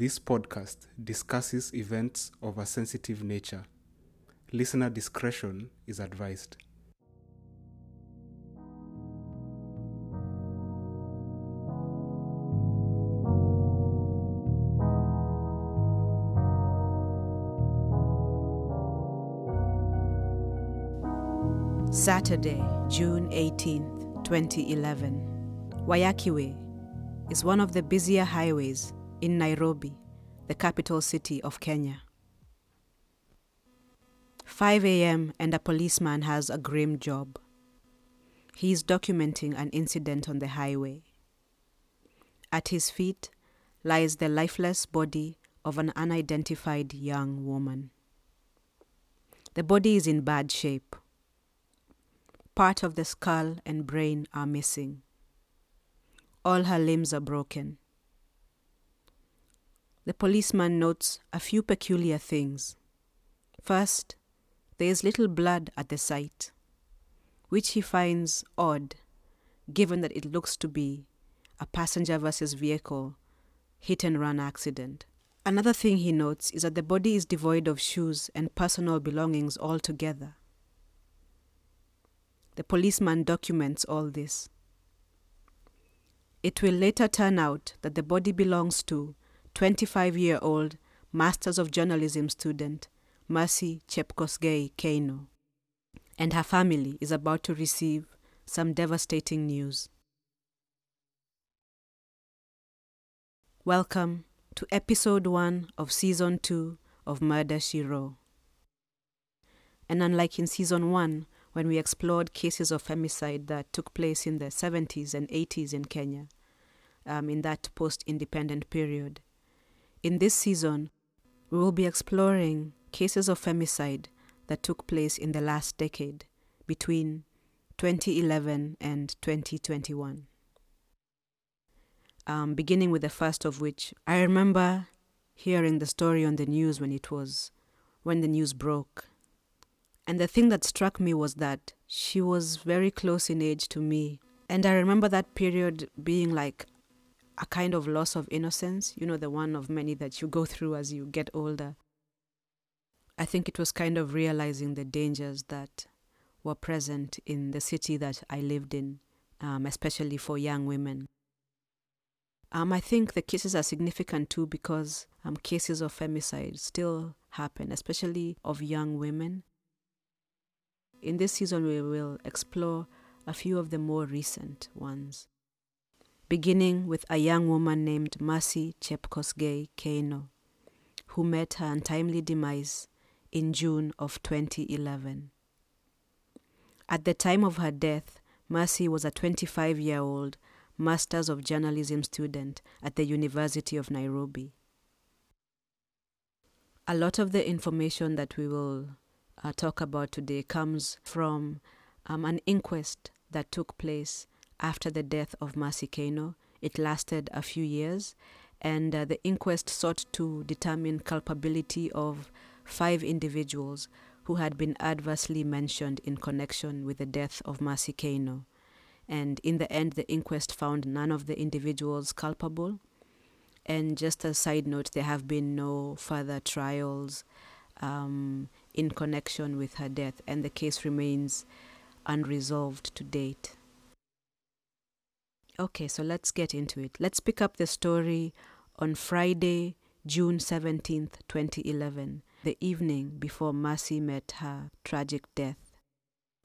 This podcast discusses events of a sensitive nature. Listener discretion is advised. Saturday, June 18th, 2011. Waiyaki Way is one of the busier highways in Nairobi, the capital city of Kenya. 5 a.m., and a policeman has a grim job. He is documenting an incident on the highway. At his feet lies the lifeless body of an unidentified young woman. The body is in bad shape. Part of the skull and brain are missing. All her limbs are broken. The policeman notes a few peculiar things. First, there is little blood at the site, which he finds odd, given that it looks to be a passenger versus vehicle hit and run accident. Another thing he notes is that the body is devoid of shoes and personal belongings altogether. The policeman documents all this. It will later turn out that the body belongs to 25 year old Masters of Journalism student Mercy Chepkosgei Keino, and her family is about to receive some devastating news. Welcome to episode 1 of season 2 of Murder She Wrote. And unlike in season 1, when we explored cases of femicide that took place in the 70s and 80s in Kenya, um, in that post independent period. In this season, we will be exploring cases of femicide that took place in the last decade, between 2011 and 2021. Um, beginning with the first of which, I remember hearing the story on the news when it was, when the news broke. And the thing that struck me was that she was very close in age to me. And I remember that period being like a kind of loss of innocence, you know, the one of many that you go through as you get older. I think it was kind of realizing the dangers that were present in the city that I lived in, um, especially for young women. Um, I think the cases are significant too because um, cases of femicide still happen, especially of young women. In this season, we will explore a few of the more recent ones, beginning with a young woman named Mercy Chepkosgei Keino, who met her untimely demise in June of 2011. At the time of her death, Mercy was a 25 year old Masters of Journalism student at the University of Nairobi. A lot of the information that we will uh, talk about today comes from um, an inquest that took place after the death of Mercy Keino. It lasted a few years, and uh, the inquest sought to determine culpability of five individuals who had been adversely mentioned in connection with the death of Mercy Keino. And in the end, the inquest found none of the individuals culpable. And just a side note, there have been no further trials um, in connection with her death, and the case remains unresolved to date. Okay, so let's get into it. Let's pick up the story on Friday, June 17th, 2011, the evening before Mercy met her tragic death.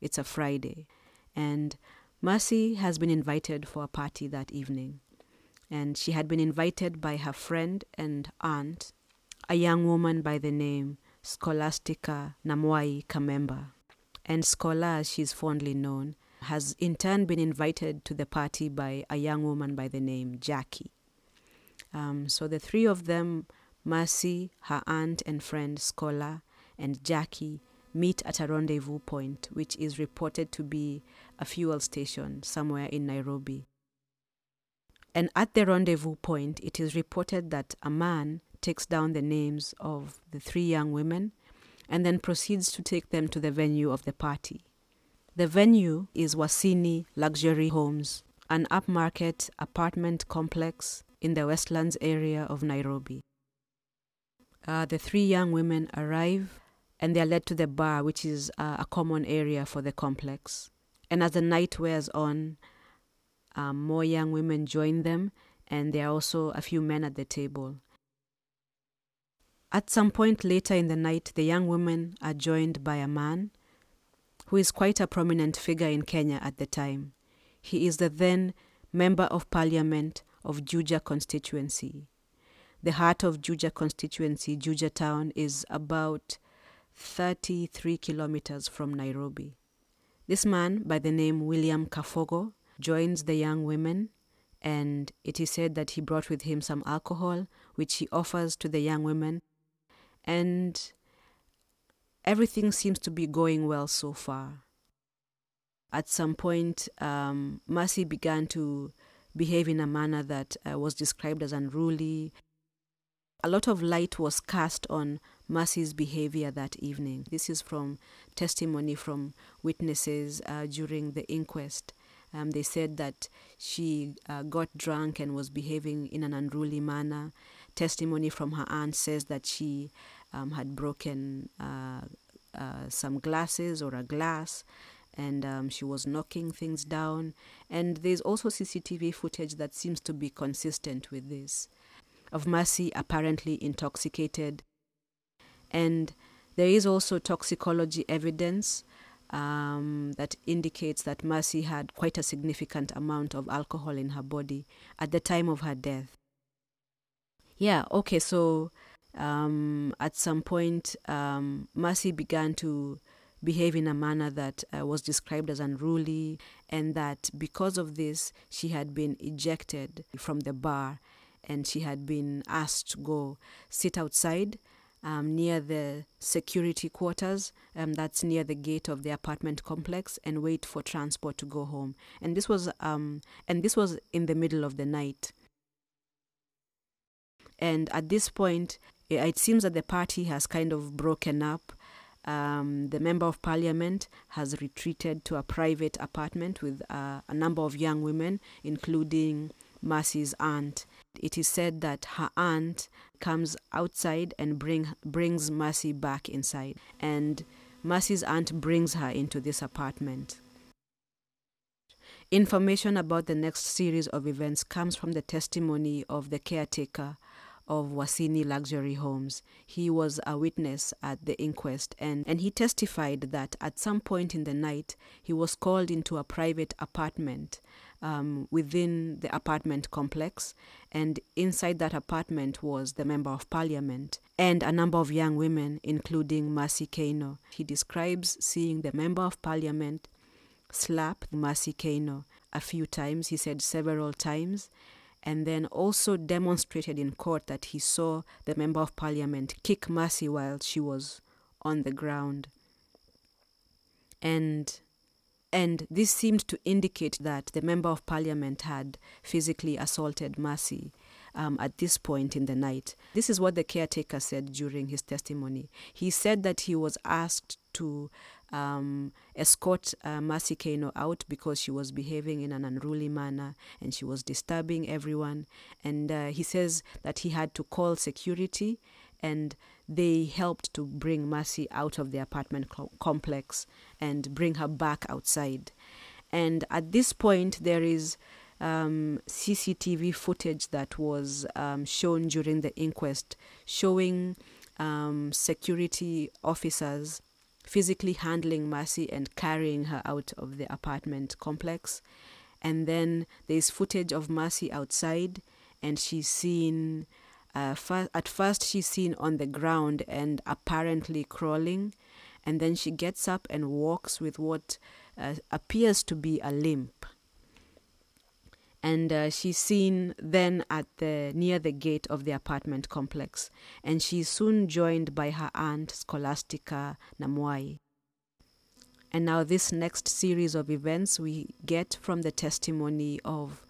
It's a Friday, and Mercy has been invited for a party that evening. And she had been invited by her friend and aunt, a young woman by the name Scholastica Namwai Kamemba. And Scholar, as she's fondly known, has in turn been invited to the party by a young woman by the name Jackie. Um, so the three of them, Mercy, her aunt and friend Scholar, and Jackie, meet at a rendezvous point, which is reported to be a fuel station somewhere in Nairobi. And at the rendezvous point, it is reported that a man takes down the names of the three young women and then proceeds to take them to the venue of the party. The venue is Wasini Luxury Homes, an upmarket apartment complex in the Westlands area of Nairobi. uh, the three young women arrive and they are led to the bar, which is uh, a common area for the complex. And as the night wears on, um, more young women join them, and there are also a few men at the table. At some point later in the night, the young women are joined by a man who is quite a prominent figure in Kenya at the time. He is the then Member of Parliament of Juja constituency. The heart of Juja constituency, Juja town, is about 33 kilometers from Nairobi. This man, by the name William Kabogo, joins the young women, and it is said that he brought with him some alcohol, which he offers to the young women. And everything seems to be going well so far. At some point, um, Mercy began to behave in a manner that uh, was described as unruly. A lot of light was cast on Mercy's behavior that evening. This is from testimony from witnesses uh, during the inquest. Um, they said that she uh, got drunk and was behaving in an unruly manner. Testimony from her aunt says that she um, had broken uh, uh, some glasses or a glass and um, she was knocking things down. And there's also CCTV footage that seems to be consistent with this of Mercy apparently intoxicated. And there is also toxicology evidence um, that indicates that Mercy had quite a significant amount of alcohol in her body at the time of her death. Yeah, okay, so um, at some point, um, Mercy began to behave in a manner that uh, was described as unruly, and that because of this, she had been ejected from the bar and she had been asked to go sit outside um, near the security quarters, um, that's near the gate of the apartment complex, and wait for transport to go home. And this was um, and this was in the middle of the night. And at this point, it seems that the party has kind of broken up. Um, the member of parliament has retreated to a private apartment with uh, a number of young women, including Mercy's aunt. It is said that her aunt comes outside and bring, brings Mercy back inside, and Mercy's aunt brings her into this apartment. Information about the next series of events comes from the testimony of the caretaker of Wasini Luxury Homes. He was a witness at the inquest and, and he testified that at some point in the night he was called into a private apartment um, within the apartment complex, and inside that apartment was the Member of Parliament and a number of young women, including Mercy Keino. He describes seeing the Member of Parliament slap Mercy Keino a few times, he said several times, and then also demonstrated in court that he saw the Member of Parliament kick Mercy while she was on the ground. And and this seemed to indicate that the Member of Parliament had physically assaulted Mercy um, at this point in the night. This is what the caretaker said during his testimony. He said that he was asked to um, escort uh, Mercy Keino out because she was behaving in an unruly manner and she was disturbing everyone. And uh, he says that he had to call security and they helped to bring Mercy out of the apartment co- complex and bring her back outside. And at this point, there is um, CCTV footage that was um, shown during the inquest showing um, security officers physically handling Mercy and carrying her out of the apartment complex. And then there's footage of Mercy outside, and she's seen uh, fir- at first, she's seen on the ground and apparently crawling, and then she gets up and walks with what uh, appears to be a limp. And uh, she's seen then at the near the gate of the apartment complex, and she's soon joined by her aunt Scholastica Namwai. And now, this next series of events we get from the testimony of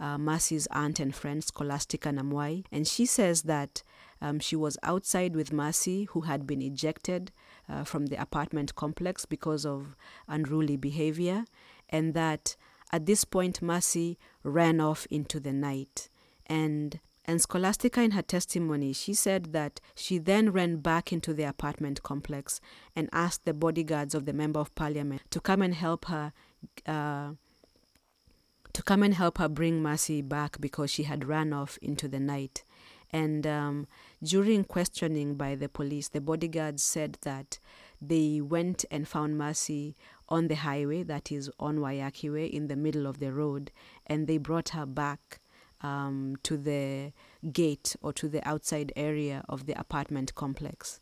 uh, Mercy's aunt and friend, Scholastica Namwai, and she says that um, she was outside with Mercy, who had been ejected uh, from the apartment complex because of unruly behavior, and that at this point Mercy ran off into the night. And And Scholastica, in her testimony, she said that she then ran back into the apartment complex and asked the bodyguards of the member of parliament to come and help her. Uh, to come and help her bring Mercy back because she had run off into the night. And um, during questioning by the police, the bodyguards said that they went and found Mercy on the highway, that is on Waiyaki Way, in the middle of the road, and they brought her back um, to the gate or to the outside area of the apartment complex.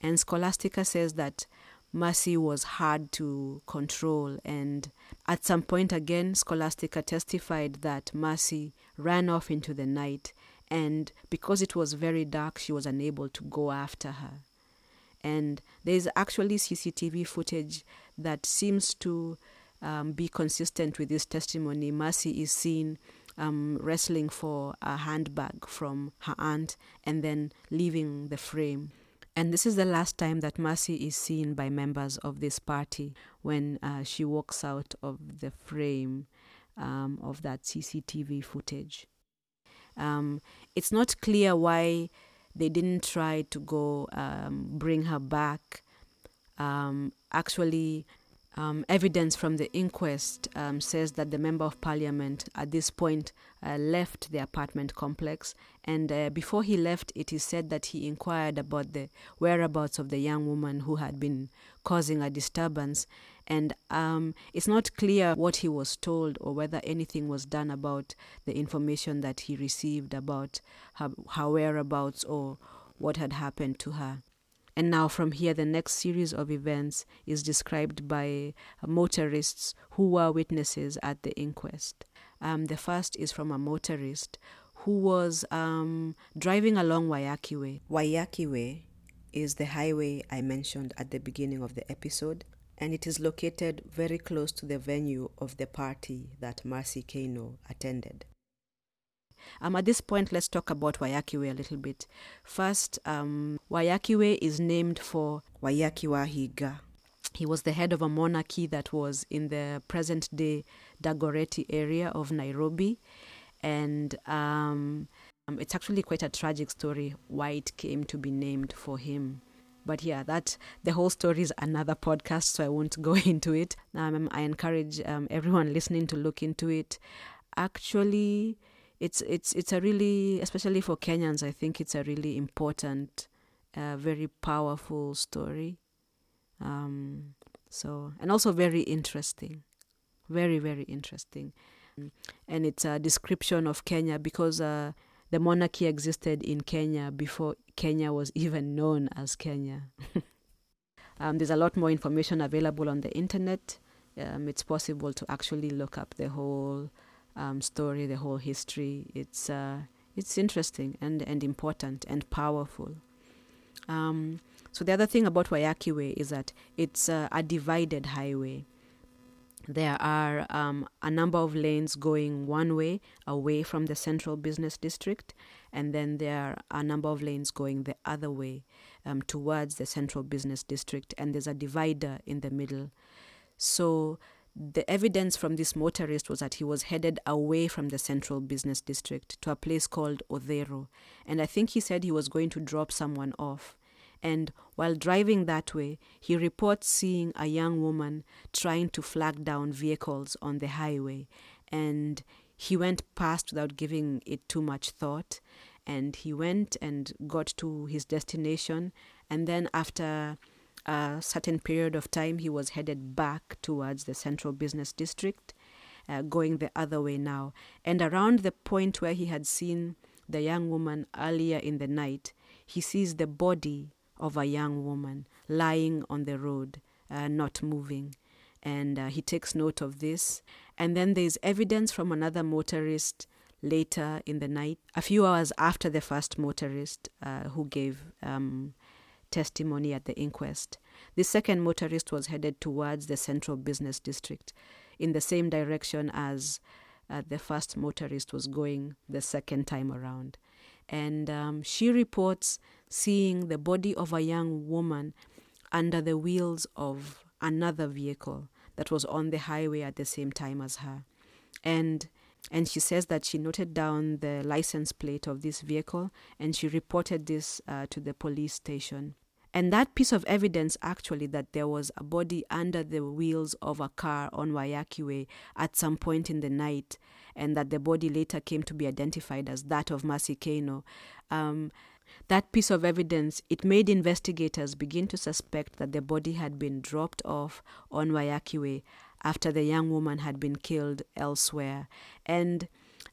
And Scholastica says that Mercy was hard to control, and at some point again, Scholastica testified that Mercy ran off into the night, and because it was very dark, she was unable to go after her. And there is actually CCTV footage that seems to um, be consistent with this testimony. Mercy is seen um, wrestling for a handbag from her aunt and then leaving the frame. And this is the last time that Mercy is seen by members of this party when uh, she walks out of the frame um, of that CCTV footage. Um, it's not clear why they didn't try to go um, bring her back. Um, actually, um, evidence from the inquest um, says that the member of parliament at this point uh, left the apartment complex, and uh, before he left, it is said that he inquired about the whereabouts of the young woman who had been causing a disturbance. And um, it's not clear what he was told or whether anything was done about the information that he received about her, her whereabouts or what had happened to her. And now, from here, the next series of events is described by motorists who were witnesses at the inquest. Um, the first is from a motorist who was um, driving along Waiyaki Way. Is the highway I mentioned at the beginning of the episode, and it is located very close to the venue of the party that Mercy Keino attended. Um, at this point, let's talk about Waiyaki Way a little bit. First, um, Waiyaki Way is named for Waiyaki wa Hinga. He was the head of a monarchy that was in the present day Dagoretti area of Nairobi. And um, um, it's actually quite a tragic story why it came to be named for him. But yeah, that the whole story is another podcast, so I won't go into it. Um, I encourage um, everyone listening to look into it. Actually, it's it's it's a really especially for Kenyans I think it's a really important uh, very powerful story. Um, so and also very interesting very very interesting. And it's a description of Kenya because uh, the monarchy existed in Kenya before Kenya was even known as Kenya. Um, there's a lot more information available on the internet. Um, it's possible to actually look up the whole um, story, the whole history. It's uh, it's interesting and, and important and powerful. Um, so the other thing about Waiyaki Way is that it's uh, a divided highway. There are um, a number of lanes going one way away from the central business district, and then there are a number of lanes going the other way um, towards the central business district, and there's a divider in the middle. So the evidence from this motorist was that he was headed away from the central business district to a place called Odhero. And I think he said he was going to drop someone off. And while driving that way, he reports seeing a young woman trying to flag down vehicles on the highway. And he went past without giving it too much thought. And he went and got to his destination. And then, after a certain period of time, he was headed back towards the central business district, uh, going the other way now. And around the point where he had seen the young woman earlier in the night, he sees the body of a young woman lying on the road, uh, not moving. And uh, he takes note of this. And then there's evidence from another motorist later in the night, a few hours after the first motorist uh, who gave um, testimony at the inquest. The second motorist was headed towards the central business district in the same direction as uh, the first motorist was going the second time around. And um, she reports seeing the body of a young woman under the wheels of another vehicle that was on the highway at the same time as her. And And she says that she noted down the license plate of this vehicle and she reported this uh, to the police station. And that piece of evidence, actually, that there was a body under the wheels of a car on Waiyaki Way at some point in the night, and that the body later came to be identified as that of Keino. Um, that piece of evidence, it made investigators begin to suspect that the body had been dropped off on Waiyaki Way after the young woman had been killed elsewhere. And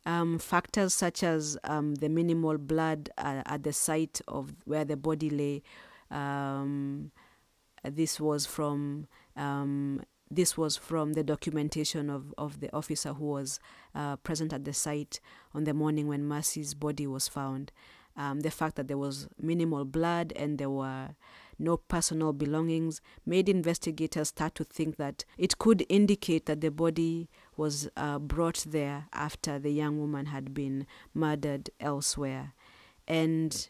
um, factors such as um, the minimal blood uh, at the site of where the body lay um, this was from um, this was from the documentation of, of the officer who was uh, present at the site on the morning when Mercy's body was found. Um, the fact that there was minimal blood and there were no personal belongings made investigators start to think that it could indicate that the body was uh, brought there after the young woman had been murdered elsewhere. And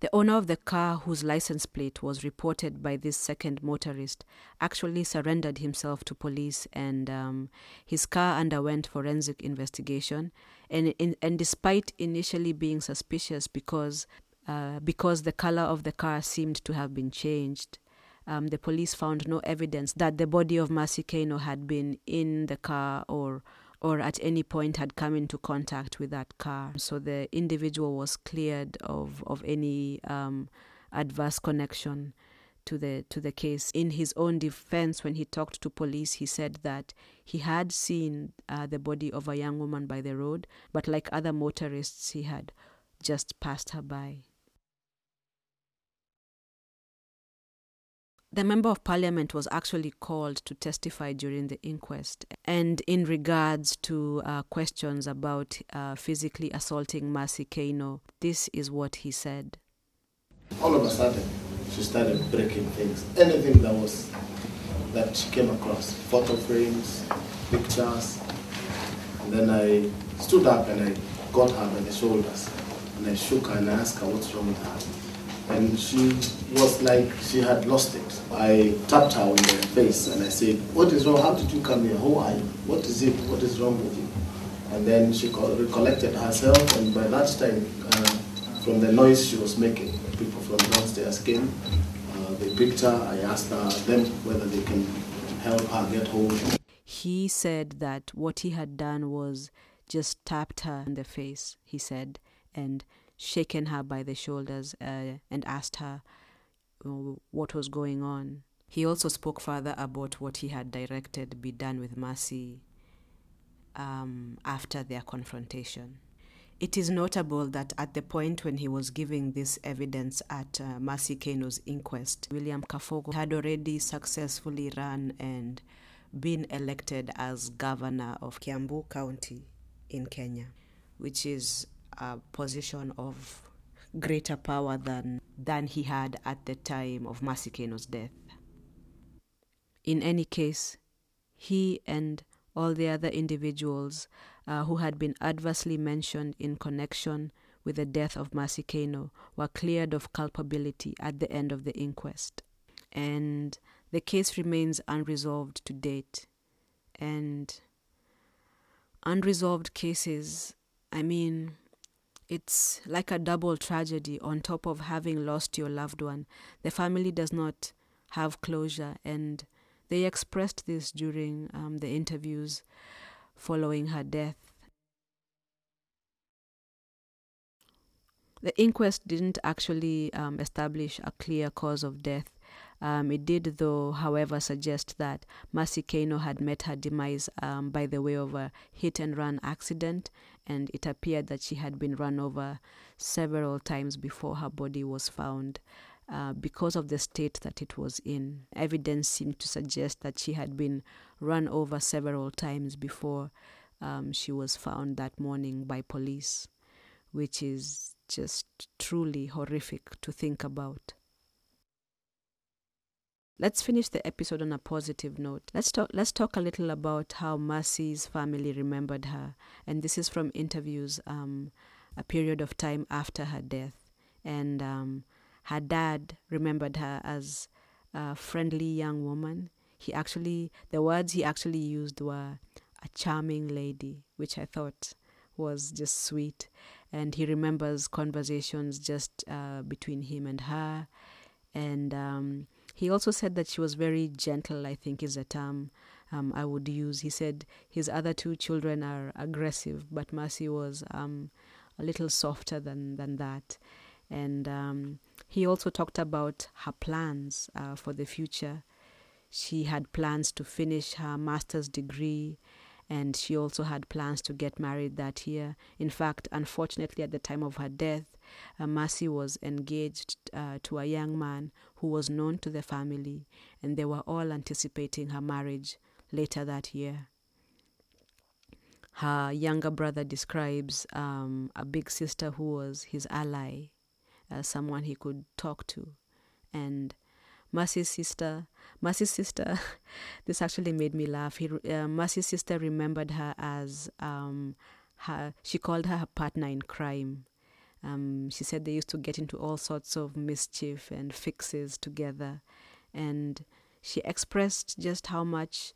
the owner of the car, whose license plate was reported by this second motorist, actually surrendered himself to police, and um, his car underwent forensic investigation. And in, and despite initially being suspicious because uh, because the color of the car seemed to have been changed, um, the police found no evidence that the body of Keino had been in the car or or at any point had come into contact with that car. So the individual was cleared of, of any um, adverse connection to the to the case. In his own defense, when he talked to police, he said that he had seen uh, the body of a young woman by the road, but like other motorists, he had just passed her by. The member of parliament was actually called to testify during the inquest and in regards to uh, questions about uh, physically assaulting Mercy Keino, this is what he said. All of a sudden, she started breaking things. Anything that was that she came across, photo frames, pictures. And then I stood up and I got her by the shoulders and I shook her and I asked her what's wrong with her and she was like she had lost it. I tapped her on the face and I said, "What is wrong? How did you come here? Who are you? What is it? What is wrong with you?" And then she recollected herself, and by that time, uh, from the noise she was making, people from downstairs came. Uh, they picked her. I asked her, them whether they can help her get home. He said that what he had done was just tapped her in the face. He said, and shaken her by the shoulders uh, and asked her uh, what was going on. He also spoke further about what he had directed be done with Mercy um, after their confrontation. It is notable that at the point when he was giving this evidence at uh, Mercy Keino's inquest, William Kabogo had already successfully run and been elected as governor of Kiambu County in Kenya, which is a position of greater power than than he had at the time of Keino's death. In any case, he and all the other individuals uh, who had been adversely mentioned in connection with the death of Kaino were cleared of culpability at the end of the inquest. And the case remains unresolved to date. And unresolved cases, I mean, it's like a double tragedy on top of having lost your loved one. The family does not have closure, and they expressed this during um, the interviews following her death. The inquest didn't actually um, establish a clear cause of death, um, it did, though, however, suggest that Mercy Keino had met her demise um, by the way of a hit and run accident, and it appeared that she had been run over several times before her body was found. Uh, because of the state that it was in. Evidence seemed to suggest that she had been run over several times before um, she was found that morning by police, which is just truly horrific to think about. Let's finish the episode on a positive note. Let's talk let's talk a little about how Mercy's family remembered her. And this is from interviews um, a period of time after her death. And um, her dad remembered her as a friendly young woman. He actually the words he actually used were a charming lady, which I thought was just sweet. And he remembers conversations just uh, between him and her. And um, he also said that she was very gentle, I think is a term um, I would use. He said his other two children are aggressive, but Mercy was um, a little softer than, than that. And um, he also talked about her plans uh, for the future. She had plans to finish her master's degree and she also had plans to get married that year. In fact, unfortunately, at the time of her death, uh, Mercy was engaged uh, to a young man who was known to the family, and they were all anticipating her marriage later that year. Her younger brother describes um, a big sister who was his ally, uh, someone he could talk to, and Mercy's sister, Mercy's sister, this actually made me laugh. He, uh, Mercy's sister remembered her as um, her. She called her her partner in crime. Um, she said they used to get into all sorts of mischief and fixes together, and she expressed just how much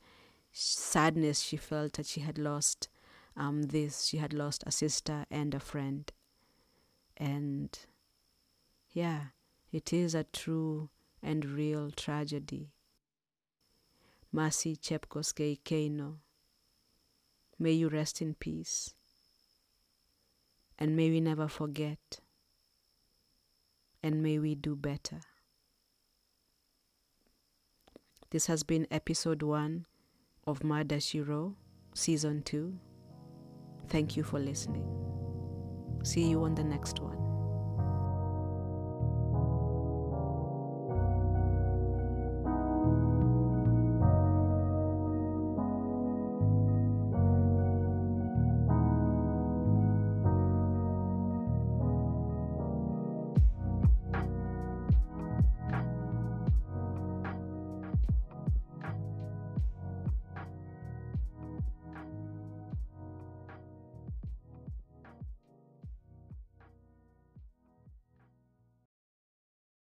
sadness she felt that she had lost um, this. She had lost a sister and a friend, and yeah, it is a true and real tragedy. Mercy Chepkosgei Keino, may you rest in peace, and may we never forget, and may we do better. This has been episode one of Murder She Wrote, season two. Thank you for listening. See you on the next one.